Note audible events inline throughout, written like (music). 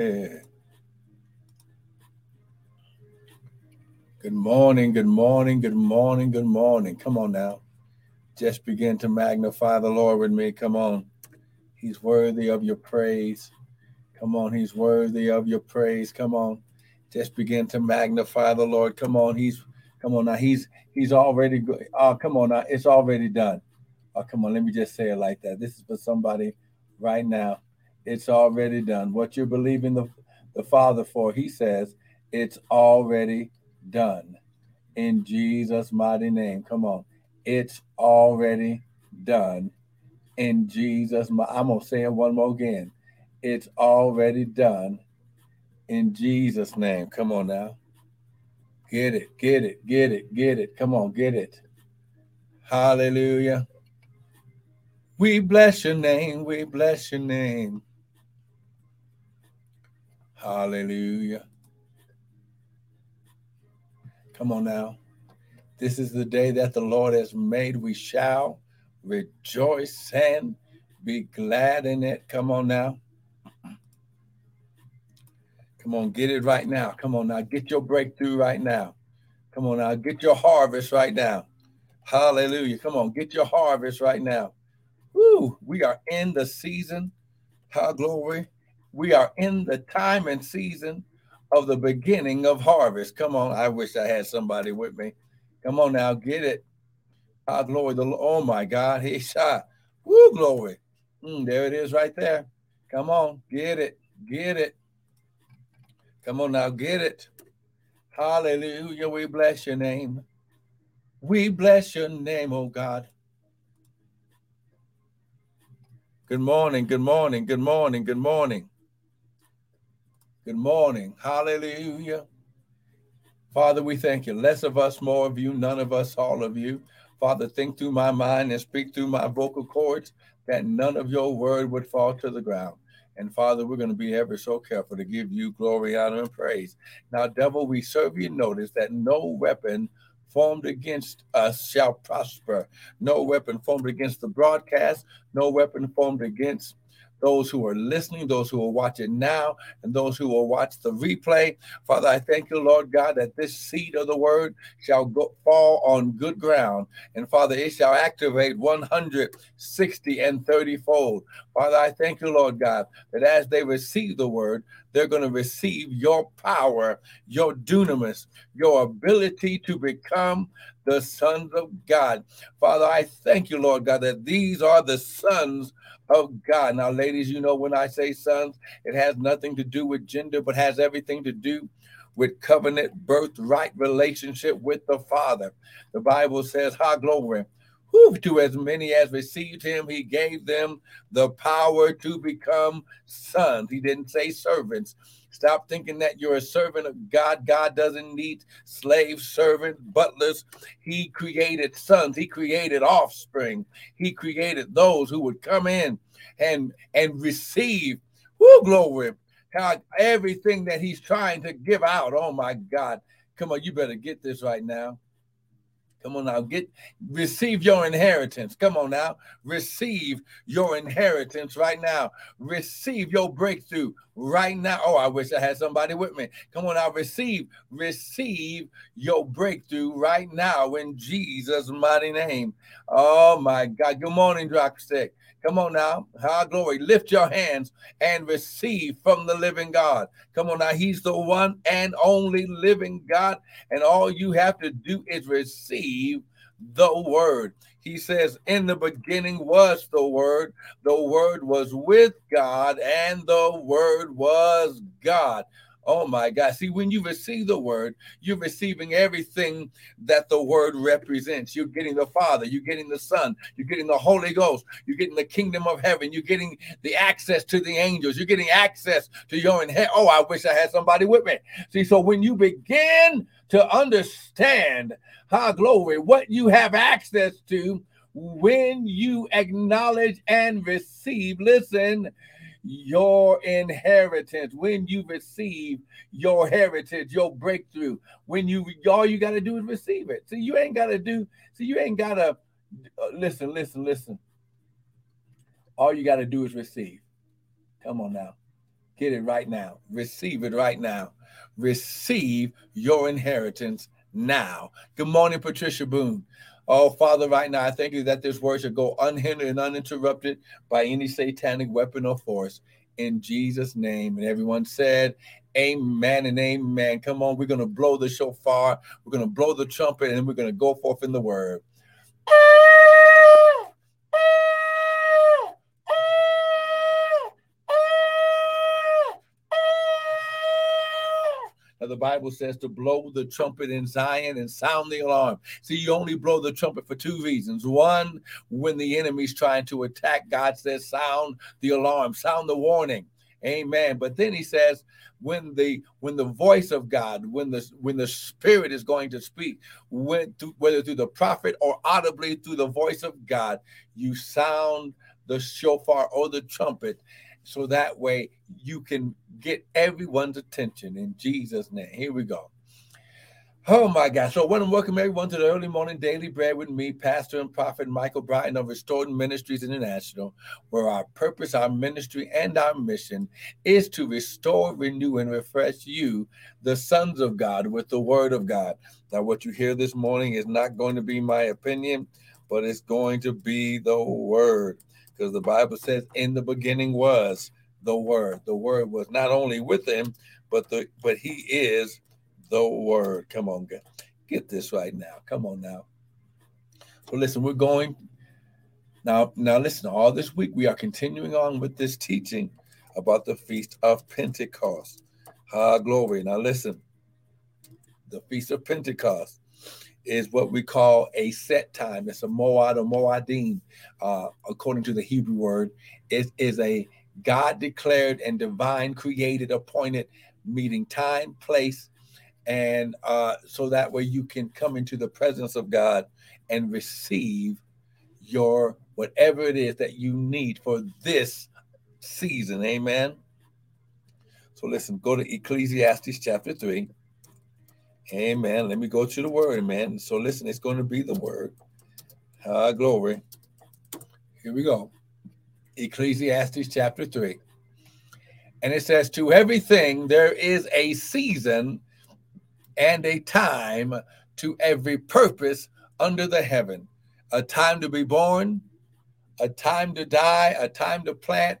Good morning, good morning, good morning, good morning. Come on now. Just begin to magnify the Lord with me. Come on. He's worthy of your praise. Come on. He's worthy of your praise. Come on. Just begin to magnify the Lord. Come on. He's come on now. He's he's already good. Oh, uh, come on now. It's already done. Oh, come on. Let me just say it like that. This is for somebody right now. It's already done. What you're believing the, the Father for, he says, it's already done. In Jesus' mighty name. Come on. It's already done. In Jesus' I'm gonna say it one more again. It's already done. In Jesus' name. Come on now. Get it, get it, get it, get it. Come on, get it. Hallelujah. We bless your name. We bless your name. Hallelujah. Come on now. This is the day that the Lord has made. We shall rejoice and be glad in it. Come on now. Come on, get it right now. Come on now, get your breakthrough right now. Come on now, get your harvest right now. Hallelujah. Come on, get your harvest right now. Woo, we are in the season. How glory. We are in the time and season of the beginning of harvest. Come on, I wish I had somebody with me. Come on now, get it. How glory. The oh my God, (laughs) he shot. Woo, glory. Mm, there it is right there. Come on, get it, get it. Come on now, get it. Hallelujah. We bless your name. We bless your name, oh God. Good morning, good morning, good morning, good morning. Good morning. Hallelujah. Father, we thank you. Less of us, more of you, none of us, all of you. Father, think through my mind and speak through my vocal cords that none of your word would fall to the ground. And Father, we're going to be ever so careful to give you glory, honor, and praise. Now, devil, we serve you notice that no weapon formed against us shall prosper. No weapon formed against the broadcast, no weapon formed against those who are listening, those who will watch it now, and those who will watch the replay. Father, I thank you, Lord God, that this seed of the word shall go, fall on good ground. And Father, it shall activate 160 and 30 fold. Father, I thank you, Lord God, that as they receive the word, they're going to receive your power, your dunamis, your ability to become the sons of God. Father, I thank you, Lord God, that these are the sons of God. Now, ladies, you know, when I say sons, it has nothing to do with gender, but has everything to do with covenant birthright relationship with the Father. The Bible says, "Ha glory." Who to as many as received him, he gave them the power to become sons. He didn't say servants. Stop thinking that you're a servant of God. God doesn't need slaves, servants, butlers. He created sons. He created offspring. He created those who would come in and and receive. Who glory! God, everything that He's trying to give out. Oh my God! Come on, you better get this right now. Come on now, get receive your inheritance. Come on now, receive your inheritance right now. Receive your breakthrough right now. Oh, I wish I had somebody with me. Come on now, receive, receive your breakthrough right now in Jesus' mighty name. Oh my God. Good morning, Dropstick. Come on now. High glory. Lift your hands and receive from the living God. Come on now. He's the one and only living God. And all you have to do is receive the word. He says, In the beginning was the word. The word was with God, and the word was God. Oh my God. See, when you receive the word, you're receiving everything that the word represents. You're getting the Father, you're getting the Son, you're getting the Holy Ghost, you're getting the kingdom of heaven, you're getting the access to the angels, you're getting access to your inheritance. Oh, I wish I had somebody with me. See, so when you begin to understand how glory, what you have access to, when you acknowledge and receive, listen, your inheritance, when you receive your heritage, your breakthrough, when you all you got to do is receive it. So you ain't got to do, so you ain't got to uh, listen, listen, listen. All you got to do is receive. Come on now. Get it right now. Receive it right now. Receive your inheritance now. Good morning, Patricia Boone. Oh, Father, right now, I thank you that this word should go unhindered and uninterrupted by any satanic weapon or force. In Jesus' name. And everyone said, Amen and amen. Come on, we're going to blow the shofar, we're going to blow the trumpet, and we're going to go forth in the word. The Bible says to blow the trumpet in Zion and sound the alarm. See, you only blow the trumpet for two reasons. One, when the enemy's trying to attack, God says, sound the alarm, sound the warning. Amen. But then he says, when the when the voice of God, when the when the Spirit is going to speak, when through, whether through the prophet or audibly through the voice of God, you sound the shofar or the trumpet, so that way you can get everyone's attention in Jesus' name. Here we go. Oh my God. So I want to welcome everyone to the early morning daily bread with me, Pastor and Prophet Michael Bryant of Restored Ministries International, where our purpose, our ministry, and our mission is to restore, renew, and refresh you, the sons of God, with the word of God. Now, what you hear this morning is not going to be my opinion, but it's going to be the word. Because the Bible says, in the beginning was the word. The word was not only with him, but the but he is the word. Come on, get, get this right now. Come on now. So listen, we're going now. Now listen, all this week we are continuing on with this teaching about the feast of Pentecost. Ah, glory. Now listen, the feast of Pentecost is what we call a set time. It's a moad or moadim, uh, according to the Hebrew word. It is a God declared and divine created appointed meeting time, place, and uh, so that way you can come into the presence of God and receive your whatever it is that you need for this season. Amen. So listen, go to Ecclesiastes chapter 3. Amen. Let me go to the word, man. So listen, it's going to be the word. Ah, glory. Here we go. Ecclesiastes chapter 3. And it says, To everything there is a season and a time to every purpose under the heaven a time to be born, a time to die, a time to plant,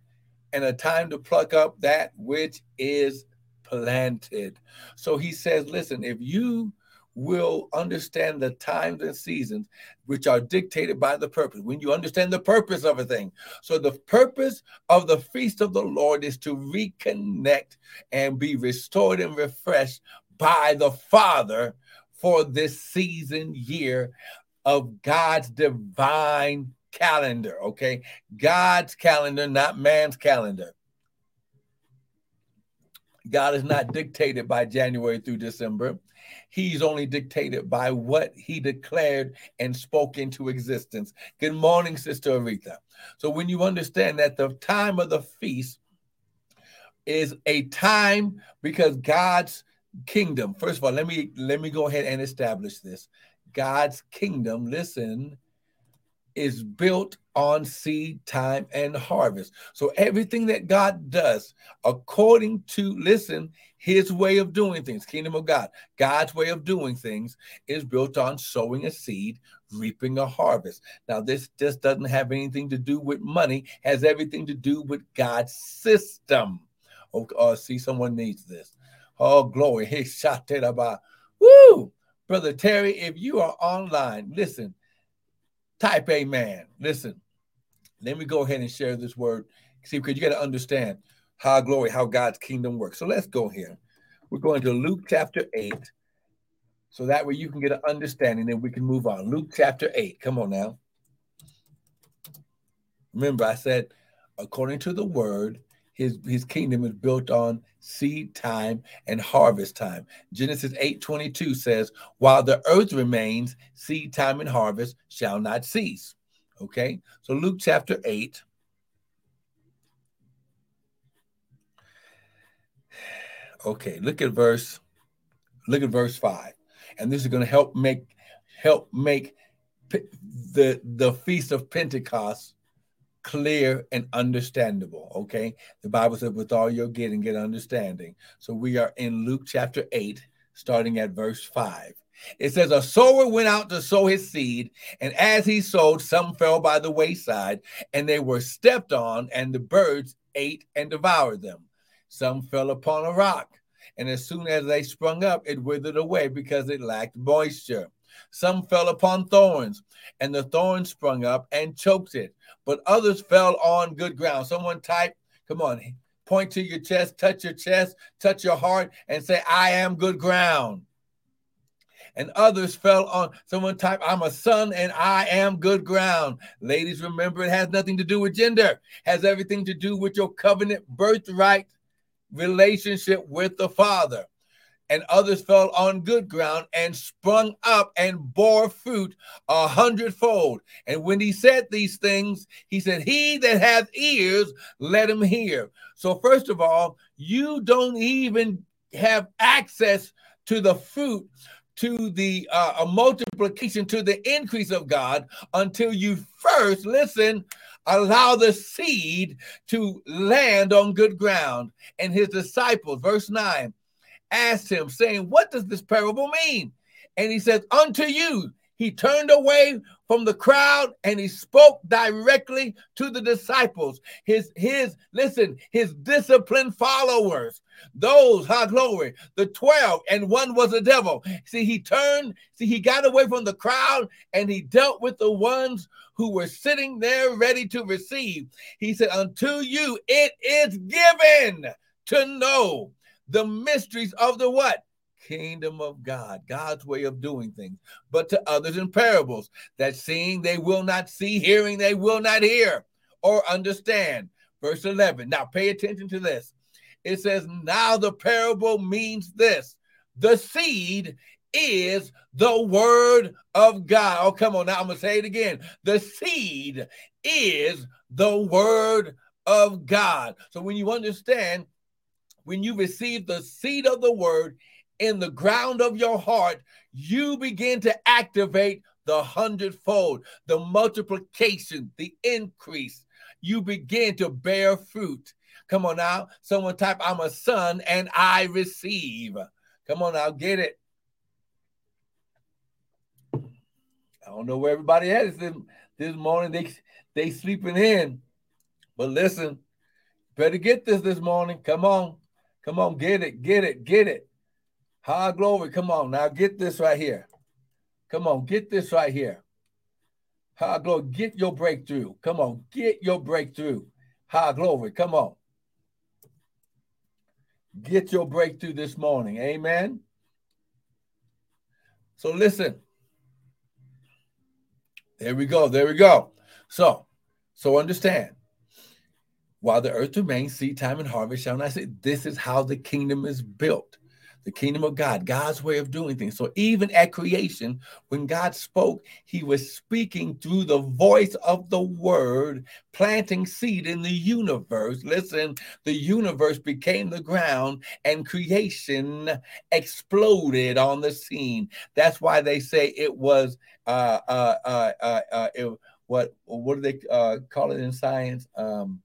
and a time to pluck up that which is planted. So he says, listen, if you will understand the times and seasons which are dictated by the purpose. When you understand the purpose of a thing. So the purpose of the feast of the Lord is to reconnect and be restored and refreshed by the Father for this season year of God's divine calendar, okay? God's calendar, not man's calendar. God is not dictated by January through December. He's only dictated by what he declared and spoke into existence. Good morning, Sister Aretha. So, when you understand that the time of the feast is a time because God's kingdom. First of all, let me let me go ahead and establish this. God's kingdom, listen, is built on seed time and harvest. So everything that God does according to listen, his way of doing things, kingdom of God, God's way of doing things is built on sowing a seed, reaping a harvest. Now this just doesn't have anything to do with money, has everything to do with God's system. Oh, uh, see, someone needs this. Oh, glory. (laughs) Hey, shot about. Woo! Brother Terry, if you are online, listen, type A man. Listen, let me go ahead and share this word. See, because you got to understand how glory, how God's kingdom works. So let's go here. We're going to Luke chapter 8. So that way you can get an understanding and we can move on. Luke chapter 8. Come on now. Remember, I said, according to the word, his, his kingdom is built on seed time and harvest time. Genesis 8:22 says, "While the earth remains, seed time and harvest shall not cease." Okay? So Luke chapter 8 Okay, look at verse look at verse 5. And this is going to help make help make the the feast of Pentecost clear and understandable. Okay. The Bible says, with all you're getting, get understanding. So we are in Luke chapter 8, starting at verse 5. It says, A sower went out to sow his seed, and as he sowed, some fell by the wayside, and they were stepped on, and the birds ate and devoured them. Some fell upon a rock, and as soon as they sprung up, it withered away because it lacked moisture. Some fell upon thorns, and the thorns sprung up and choked it. But others fell on good ground. Someone type, come on, point to your chest, touch your chest, touch your heart, and say, I am good ground and others fell on someone type i'm a son and i am good ground ladies remember it has nothing to do with gender has everything to do with your covenant birthright relationship with the father and others fell on good ground and sprung up and bore fruit a hundredfold. And when he said these things, he said, He that hath ears, let him hear. So, first of all, you don't even have access to the fruit to the uh, multiplication, to the increase of God until you first, listen, allow the seed to land on good ground. And his disciples, verse 9, asked him, saying, What does this parable mean? And he says, Unto you he turned away from the crowd and he spoke directly to the disciples, his, his, listen, his disciplined followers, those, high glory, the 12, and one was a devil. See, he turned, see, he got away from the crowd and he dealt with the ones who were sitting there ready to receive. He said, Unto you it is given to know the mysteries of the what? kingdom of God, God's way of doing things, but to others in parables, that seeing they will not see, hearing they will not hear or understand. Verse 11. Now pay attention to this. It says, Now the parable means this the seed is the word of God. Oh, come on. Now I'm going to say it again. The seed is the word of God. So when you understand, when you receive the seed of the word, in the ground of your heart, you begin to activate the hundredfold, the multiplication, the increase. You begin to bear fruit. Come on now. Someone type, I'm a son and I receive. Come on now, get it. I don't know where everybody is this, this morning. They they sleeping in. But listen, better get this this morning. Come on. Come on, get it, get it, get it. High glory. Come on now. Get this right here. Come on. Get this right here. High glory. Get your breakthrough. Come on. Get your breakthrough. High glory. Come on. Get your breakthrough this morning. Amen. So listen. There we go. There we go. So, so understand. While the earth remains, seed time and harvest shall not say. This is how the kingdom is built the kingdom of God, God's way of doing things. So even at creation, when God spoke, he was speaking through the voice of the word, planting seed in the universe. Listen, the universe became the ground and creation exploded on the scene. That's why they say it was uh uh uh uh, uh it, what what do they uh call it in science? Um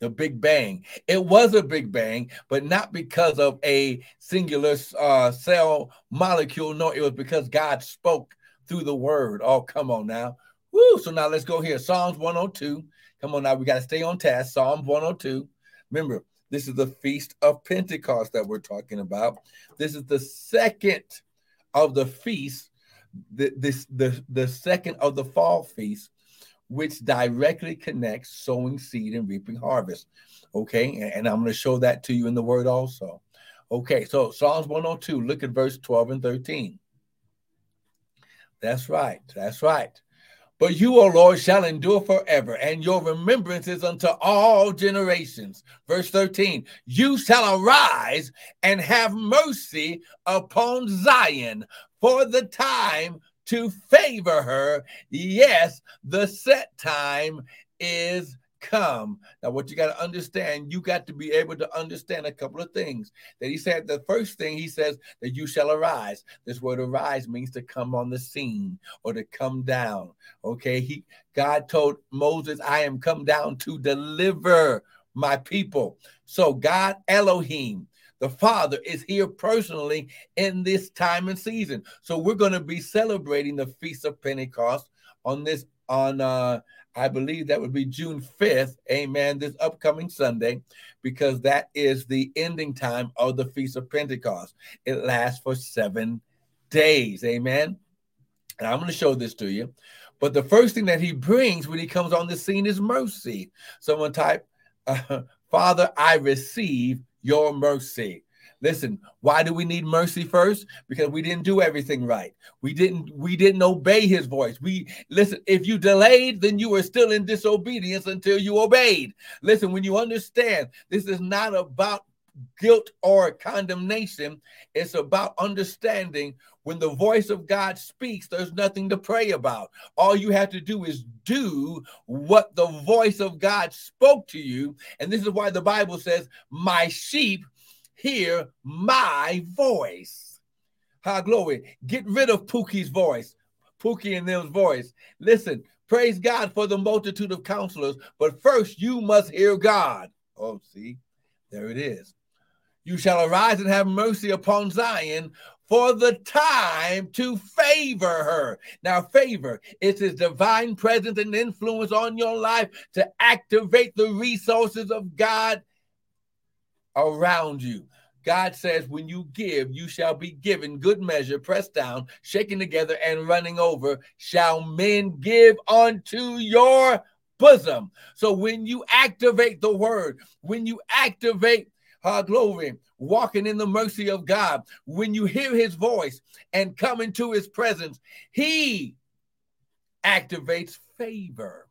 the Big Bang. It was a Big Bang, but not because of a singular uh, cell molecule. No, it was because God spoke through the word. Oh, come on now. Woo! So now let's go here. Psalms 102. Come on now. We got to stay on task. Psalms 102. Remember, this is the Feast of Pentecost that we're talking about. This is the second of the feast, the, this, the, the second of the fall feast which directly connects sowing seed and reaping harvest. Okay, and, I'm going to show that to you in the word also. Okay, so Psalms 102, look at verse 12 and 13. That's right, that's right. But you, O Lord, shall endure forever, and your remembrance is unto all generations. Verse 13 You shall arise and have mercy upon Zion, for the time to favor her. Yes, the set time is come. Now, what you got to understand, you got to be able to understand a couple of things. That he said, the first thing he says that you shall arise. This word arise means to come on the scene or to come down. Okay. He God told Moses, I am come down to deliver my people. So God Elohim, the Father is here personally in this time and season. So we're going to be celebrating the Feast of Pentecost on this on uh I believe that would be June 5th, amen, this upcoming Sunday, because that is the ending time of the Feast of Pentecost. It lasts for seven days, amen. And I'm going to show this to you. But the first thing that he brings when he comes on the scene is mercy. Someone type, uh, (laughs) Father, I receive your mercy. Listen, why do we need mercy first? Because we didn't do everything right. We didn't we didn't obey his voice. We listen, if you delayed, then you were still in disobedience until you obeyed. Listen, when you understand, this is not about guilt or condemnation. It's about understanding when the voice of God speaks, there's nothing to pray about. All you have to do is do what the voice of God spoke to you. And this is why the Bible says, My sheep hear my voice. High glory. Get rid of Pookie's voice, Pookie and them's voice. Listen, praise God for the multitude of counselors, but first you must hear God. Oh, see, there it is. You shall arise and have mercy upon Zion for the time to favor her. Now, favor is his divine presence and influence on your life to activate the resources of God around you. God says, when you give, you shall be given good measure, pressed down, shaken together, and running over, shall men give unto your bosom. So when you activate the word, when you activate uh, glory, walking in the mercy of God, when you hear his voice and come into his presence, he activates favor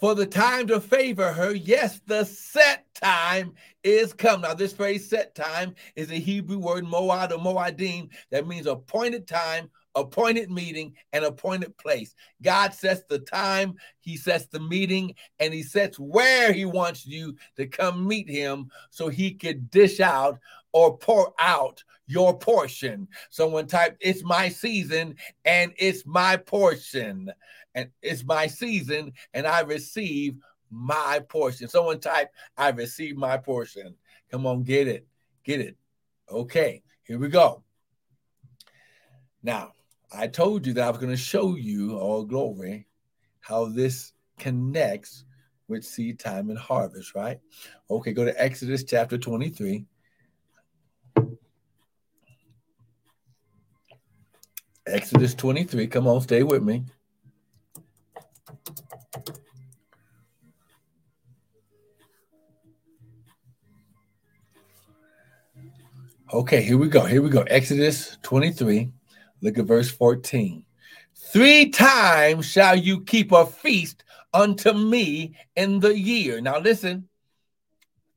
for the time to favor her. Yes, the set time is come. Now, this phrase set time is a Hebrew word, moad or moadim, that means appointed time, appointed meeting, and appointed place. God sets the time, He sets the meeting, and He sets where He wants you to come meet Him so He could dish out or pour out your portion. Someone type, It's my season and it's my portion and it's my season, and I receive my portion. Someone type, I receive my portion. Come on, get it. Get it. Okay, here we go. Now, I told you that I was going to show you, all glory, how this connects with seed time and harvest, right? Okay, go to Exodus chapter 23. Exodus 23. Come on, stay with me. Okay, here we go. Here we go. Exodus 23. Look at verse 14. Three times shall you keep a feast unto me in the year. Now, listen,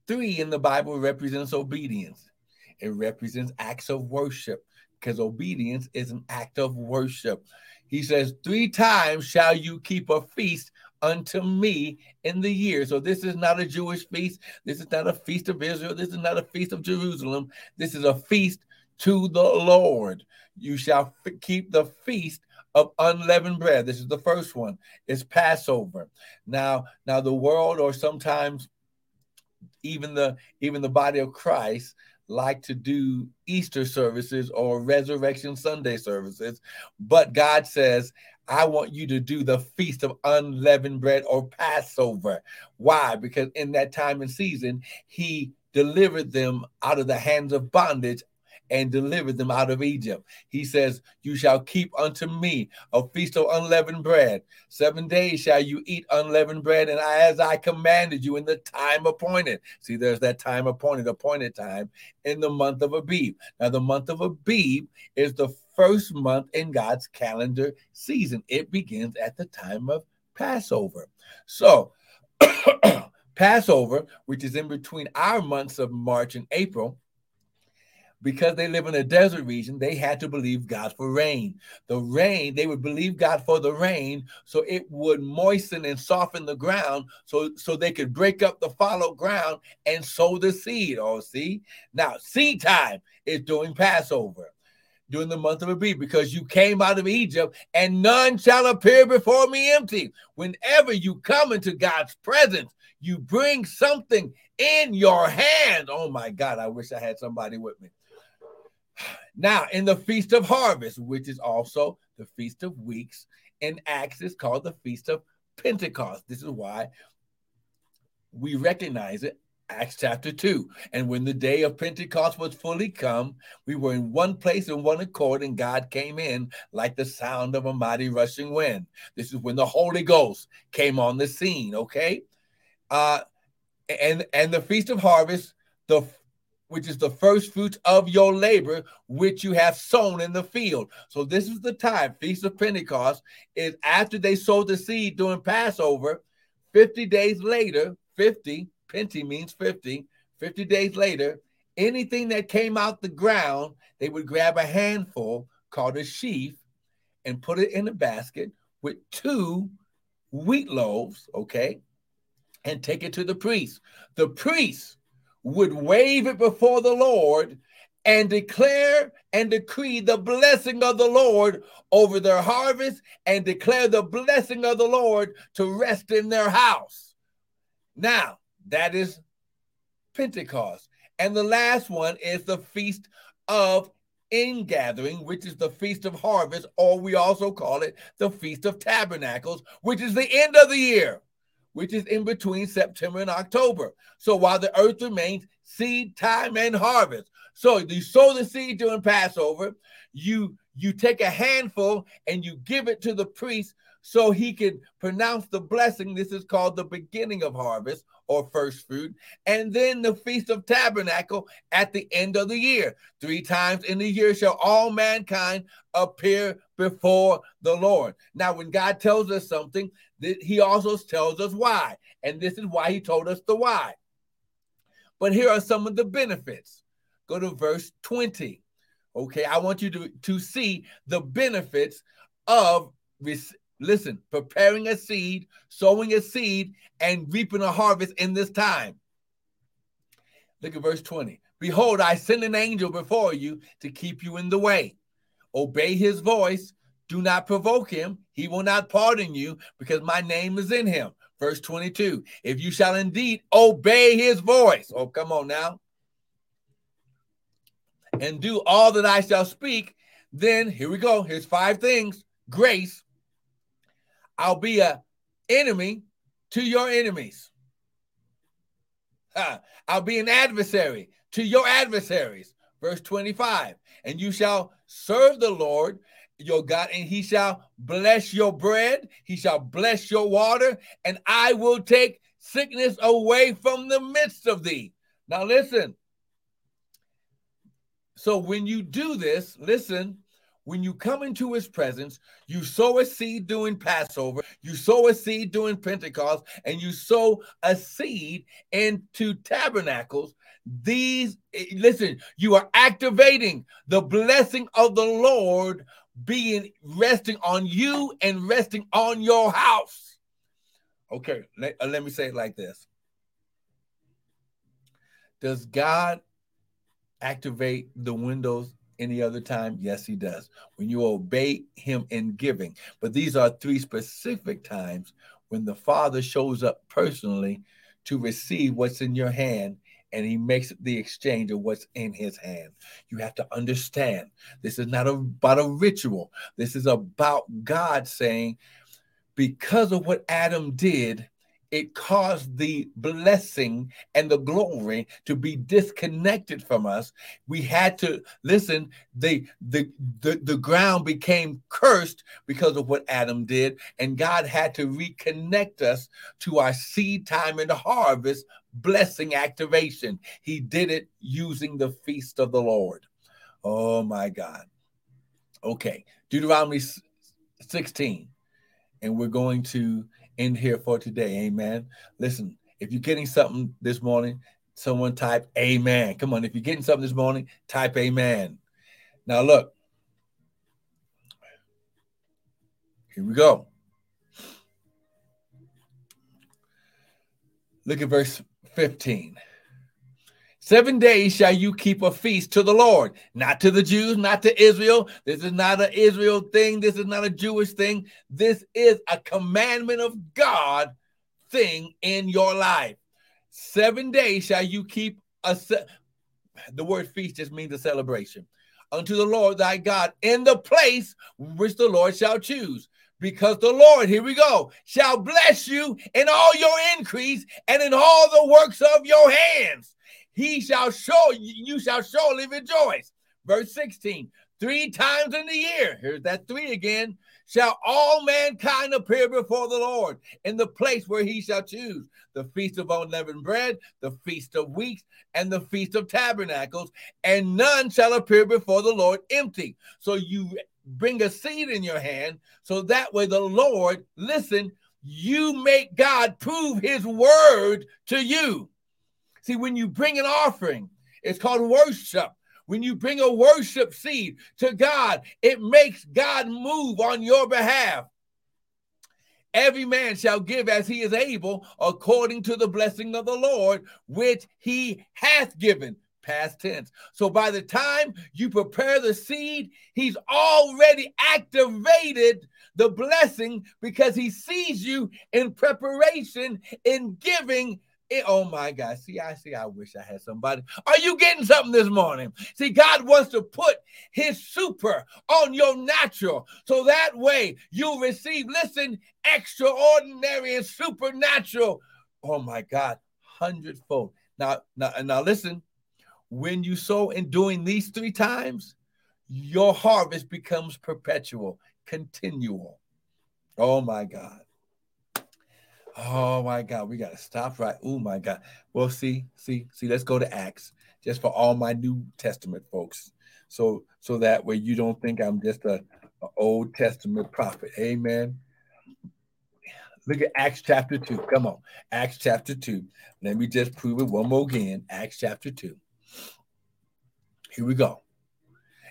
three in the Bible represents obedience, it represents acts of worship because obedience is an act of worship. He says, Three times shall you keep a feast unto me in the year. So this is not a Jewish feast. This is not a feast of Israel. This is not a feast of Jerusalem. This is a feast to the Lord. You shall f- keep the feast of unleavened bread. This is the first one. It's Passover. Now, now the world, or sometimes even the even the body of Christ, like to do Easter services or Resurrection Sunday services, but God says, I want you to do the feast of unleavened bread or Passover. Why? Because in that time and season, He delivered them out of the hands of bondage and delivered them out of Egypt. He says, You shall keep unto me a feast of unleavened bread. Seven days shall you eat unleavened bread, and as I commanded you in the time appointed. See, there's that time appointed, appointed time in the month of Abib. Now, the month of Abib is the first month in God's calendar season. It begins at the time of Passover. So, (coughs) Passover, which is in between our months of March and April, because they live in a desert region, they had to believe God for rain. The rain, they would believe God for the rain, so it would moisten and soften the ground, so so they could break up the fallow ground and sow the seed. Oh, see now, seed time is during Passover. During the month of Abib, because you came out of Egypt, and none shall appear before me empty. Whenever you come into God's presence, you bring something in your hand. Oh my God, I wish I had somebody with me. Now, in the Feast of Harvest, which is also the Feast of Weeks, in Acts is called the Feast of Pentecost. This is why we recognize it. Acts chapter 2. And when the day of Pentecost was fully come, we were in one place in one accord, and God came in like the sound of a mighty rushing wind. This is when the Holy Ghost came on the scene, okay? Uh, and and the Feast of Harvest, the which is the first fruits of your labor, which you have sown in the field. So this is the time, Feast of Pentecost, is after they sowed the seed during Passover, 50 days later, 50, Penti means 50, 50 days later, anything that came out the ground, they would grab a handful called a sheaf and put it in a basket with two wheat loaves, okay, and take it to the priest. The priest would wave it before the Lord and declare and decree the blessing of the Lord over their harvest and declare the blessing of the Lord to rest in their house. Now, that is Pentecost. And the last one is the Feast of Ingathering, which is the Feast of Harvest, or we also call it the Feast of Tabernacles, which is the end of the year which is in between September and October. So while the earth remains, seed time and harvest. So you sow the seed during Passover, you you take a handful and you give it to the priest so he can pronounce the blessing. This is called the beginning of harvest or first fruit. And then the Feast of Tabernacle at the end of the year. Three times in the year shall all mankind appear before the Lord. Now, when God tells us something, he also tells us why. And this is why he told us the why. But here are some of the benefits. Go to verse 20. Okay, I want you to, to see the benefits of listen, preparing a seed, sowing a seed, and reaping a harvest in this time. Look at verse 20. Behold, I send an angel before you to keep you in the way. Obey his voice. Do not provoke him. He will not pardon you because my name is in him. Verse 22 If you shall indeed obey his voice, oh, come on now, and do all that I shall speak, then here we go. Here's five things grace. I'll be a enemy to your enemies. I'll be an adversary to your adversaries. Verse 25. And you shall serve the Lord your God, and he shall bless your bread, he shall bless your water, and I will take sickness away from the midst of thee. Now, listen. So, when you do this, listen, when you come into his presence, you sow a seed during Passover, you sow a seed during Pentecost, and you sow a seed into tabernacles. These, eh, listen, you are activating the blessing of the Lord being resting on you and resting on your house. Okay, let, uh, let me say it like this Does God activate the windows any other time? Yes, he does. When you obey him in giving. But these are three specific times when the Father shows up personally to receive what's in your hand and he makes the exchange of what's in his hand. You have to understand this is not about a ritual. This is about God saying, because of what Adam did, it caused the blessing and the glory to be disconnected from us. We had to listen, the, the, the, the ground became cursed because of what Adam did, and God had to reconnect us to our seed time and harvest blessing activation. He did it using the feast of the Lord. Oh my God. Okay, Deuteronomy 16. And we're going to end here for today. Amen. Listen, if you're getting something this morning, Someone type amen. Come on, if you're getting something this morning, type amen. Now, look, here we go. Look at verse 15. Seven days shall you keep a feast to the Lord, not to the Jews, not to Israel. This is not an Israel thing. This is not a Jewish thing. This is a commandment of God thing in your life. Seven days shall you keep a se- the word feast just means a celebration unto the Lord thy God in the place which the Lord shall choose. Because the Lord, here we go, shall bless you in all your increase and in all the works of your hands. He shall show you shall surely rejoice. Verse 16, three times in the year. Here's that three again shall all mankind appear before the Lord in the place where he shall choose the feast of unleavened bread, the feast of weeks, and the feast of tabernacles, and none shall appear before the Lord empty. So you bring a seed in your hand, so that way the Lord, listen, you make God prove his word to you. See, when you bring an offering, it's called worship. When you bring a worship seed to God, it makes God move on your behalf. Every man shall give as he is able, according to the blessing of the Lord, which he hath given. Past tense. So by the time you prepare the seed, he's already activated the blessing because he sees you in preparation in giving it, oh my God. See, I see. I wish I had somebody. Are you getting something this morning? See, God wants to put his super on your natural. So that way you'll receive, listen, extraordinary and supernatural. Oh my God, hundredfold. Now, now, now listen, when you sow in doing these three times, your harvest becomes perpetual, continual. Oh my God. Oh my God, we got to stop right. Oh my God. Well, see, see, see, let's go to Acts just for all my New Testament folks. So, so that way you don't think I'm just a, a Old Testament prophet. Amen. Look at Acts chapter 2. Come on. Acts chapter 2. Let me just prove it one more again. Acts chapter 2. Here we go.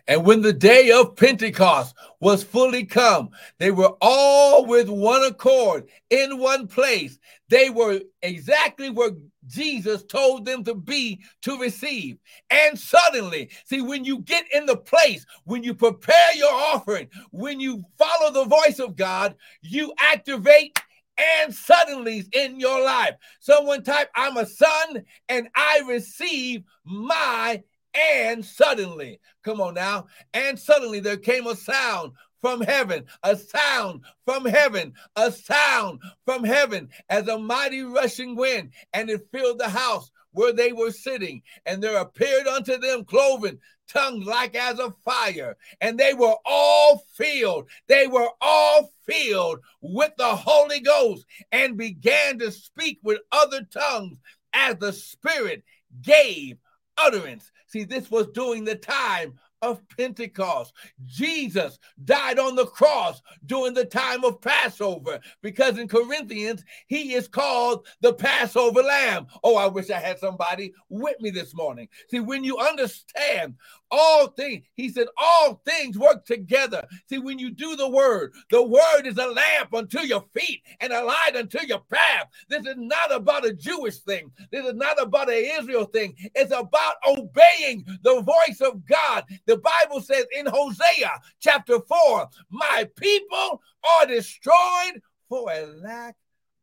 And when the day of Pentecost was fully come, they were all with one accord in one place. They were exactly where Jesus told them to be to receive. And suddenly, see, when you get in the place, when you prepare your offering, when you follow the voice of God, you activate and suddenly in your life. Someone type, I'm a son and I receive my and suddenly, come on now, and suddenly there came a sound from heaven, a sound from heaven, a sound from heaven as a mighty rushing wind, and it filled the house where they were sitting. And there appeared unto them cloven tongues like as of fire, and they were all filled, they were all filled with the Holy Ghost, and began to speak with other tongues as the Spirit gave utterance. See, this was during the time of Pentecost. Jesus died on the cross during the time of Passover because in Corinthians, he is called the Passover lamb. Oh, I wish I had somebody with me this morning. See, when you understand all things, he said, all things work together. See, when you do the word, the word is a lamp unto your feet and a light unto your path. This is not about a Jewish thing. This is not about an Israel thing. It's about obeying the voice of God. The Bible says in Hosea chapter 4, my people are destroyed for a lack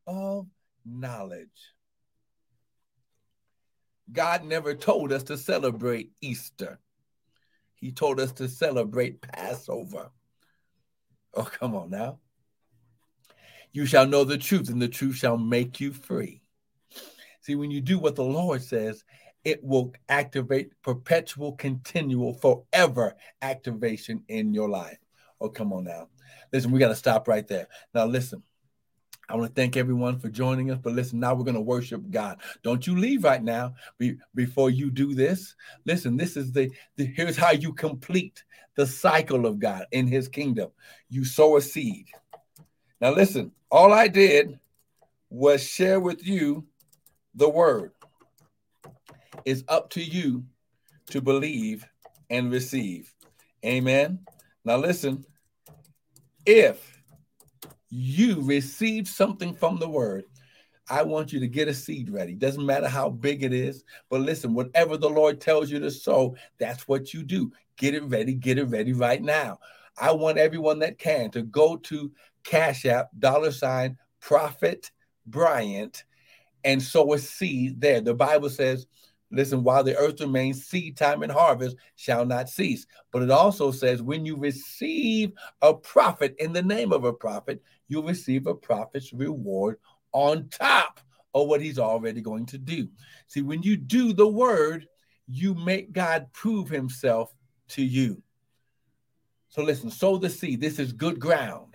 of knowledge. God never told us to celebrate Easter. He told us to celebrate Passover. Oh, come on now. You shall know the truth, and the truth shall make you free. See, when you do what the Lord says, it will activate perpetual, continual, forever activation in your life. Oh, come on now. Listen, we got to stop right there. Now, listen. I want to thank everyone for joining us. But listen, now we're going to worship God. Don't you leave right now be, before you do this. Listen, this is the, the here's how you complete the cycle of God in his kingdom. You sow a seed. Now, listen, all I did was share with you the word. It's up to you to believe and receive. Amen. Now, listen if you receive something from the word, I want you to get a seed ready. Doesn't matter how big it is, but listen, whatever the Lord tells you to sow, that's what you do. Get it ready, get it ready right now. I want everyone that can to go to Cash App, dollar sign, Prophet Bryant, and sow a seed there. The Bible says, listen, while the earth remains, seed time and harvest shall not cease. But it also says, when you receive a prophet in the name of a prophet, you'll receive a prophet's reward on top of what he's already going to do. See, when you do the word, you make God prove himself to you. So listen, sow the seed. This is good ground.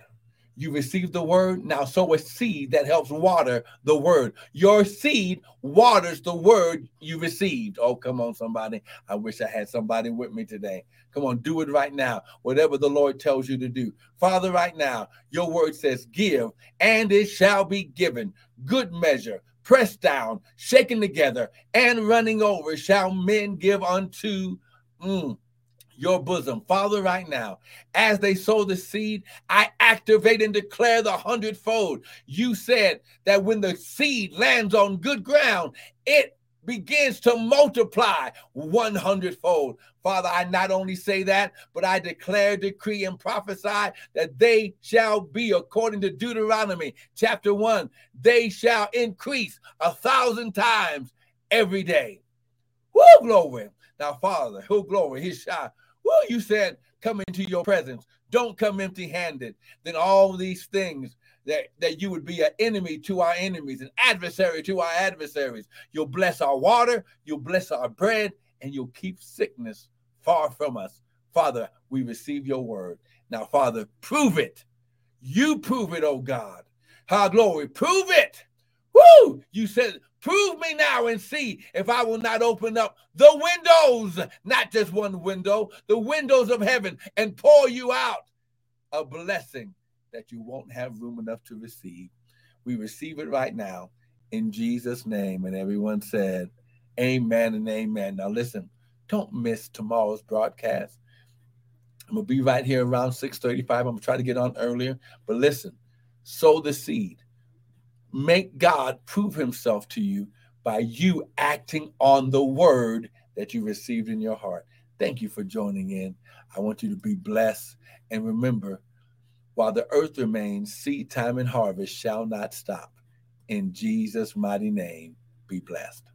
You receive the word, now sow a seed that helps water the word. Your seed waters the word you received. Oh, come on, somebody. I wish I had somebody with me today. Come on, do it right now. Whatever the Lord tells you to do. Father, right now, your word says, Give, and it shall be given. Good measure, pressed down, shaken together, and running over, shall men give unto. Mm, your bosom. Father, right now, as they sow the seed, I activate and declare the hundredfold. You said that when the seed lands on good ground, it begins to multiply 100 fold. Father, I not only say that, but I declare, decree, and prophesy that they shall be, according to Deuteronomy chapter 1, they shall increase a thousand times every day. Woo, glory. Now, Father, who glory, his shine well, you said, come into your presence. Don't come empty handed. Then all these things that, that you would be an enemy to our enemies, an adversary to our adversaries. You'll bless our water, you'll bless our bread, and you'll keep sickness far from us. Father, we receive your word. Now, Father, prove it. You prove it, oh God. How glory, prove it. Woo! You said Prove me now and see if I will not open up the windows, not just one window, the windows of heaven, and pour you out a blessing that you won't have room enough to receive. We receive it right now in Jesus' name. And everyone said, Amen and amen. Now, listen, don't miss tomorrow's broadcast. I'm gonna be right here around 6:35. I'm gonna try to get on earlier, but listen, sow the seed make God prove himself to you by you acting on the word that you received in your heart. Thank you for joining in. I want you to be blessed. And remember, while the earth remains, seed time and harvest shall not stop. In Jesus' mighty name, be blessed.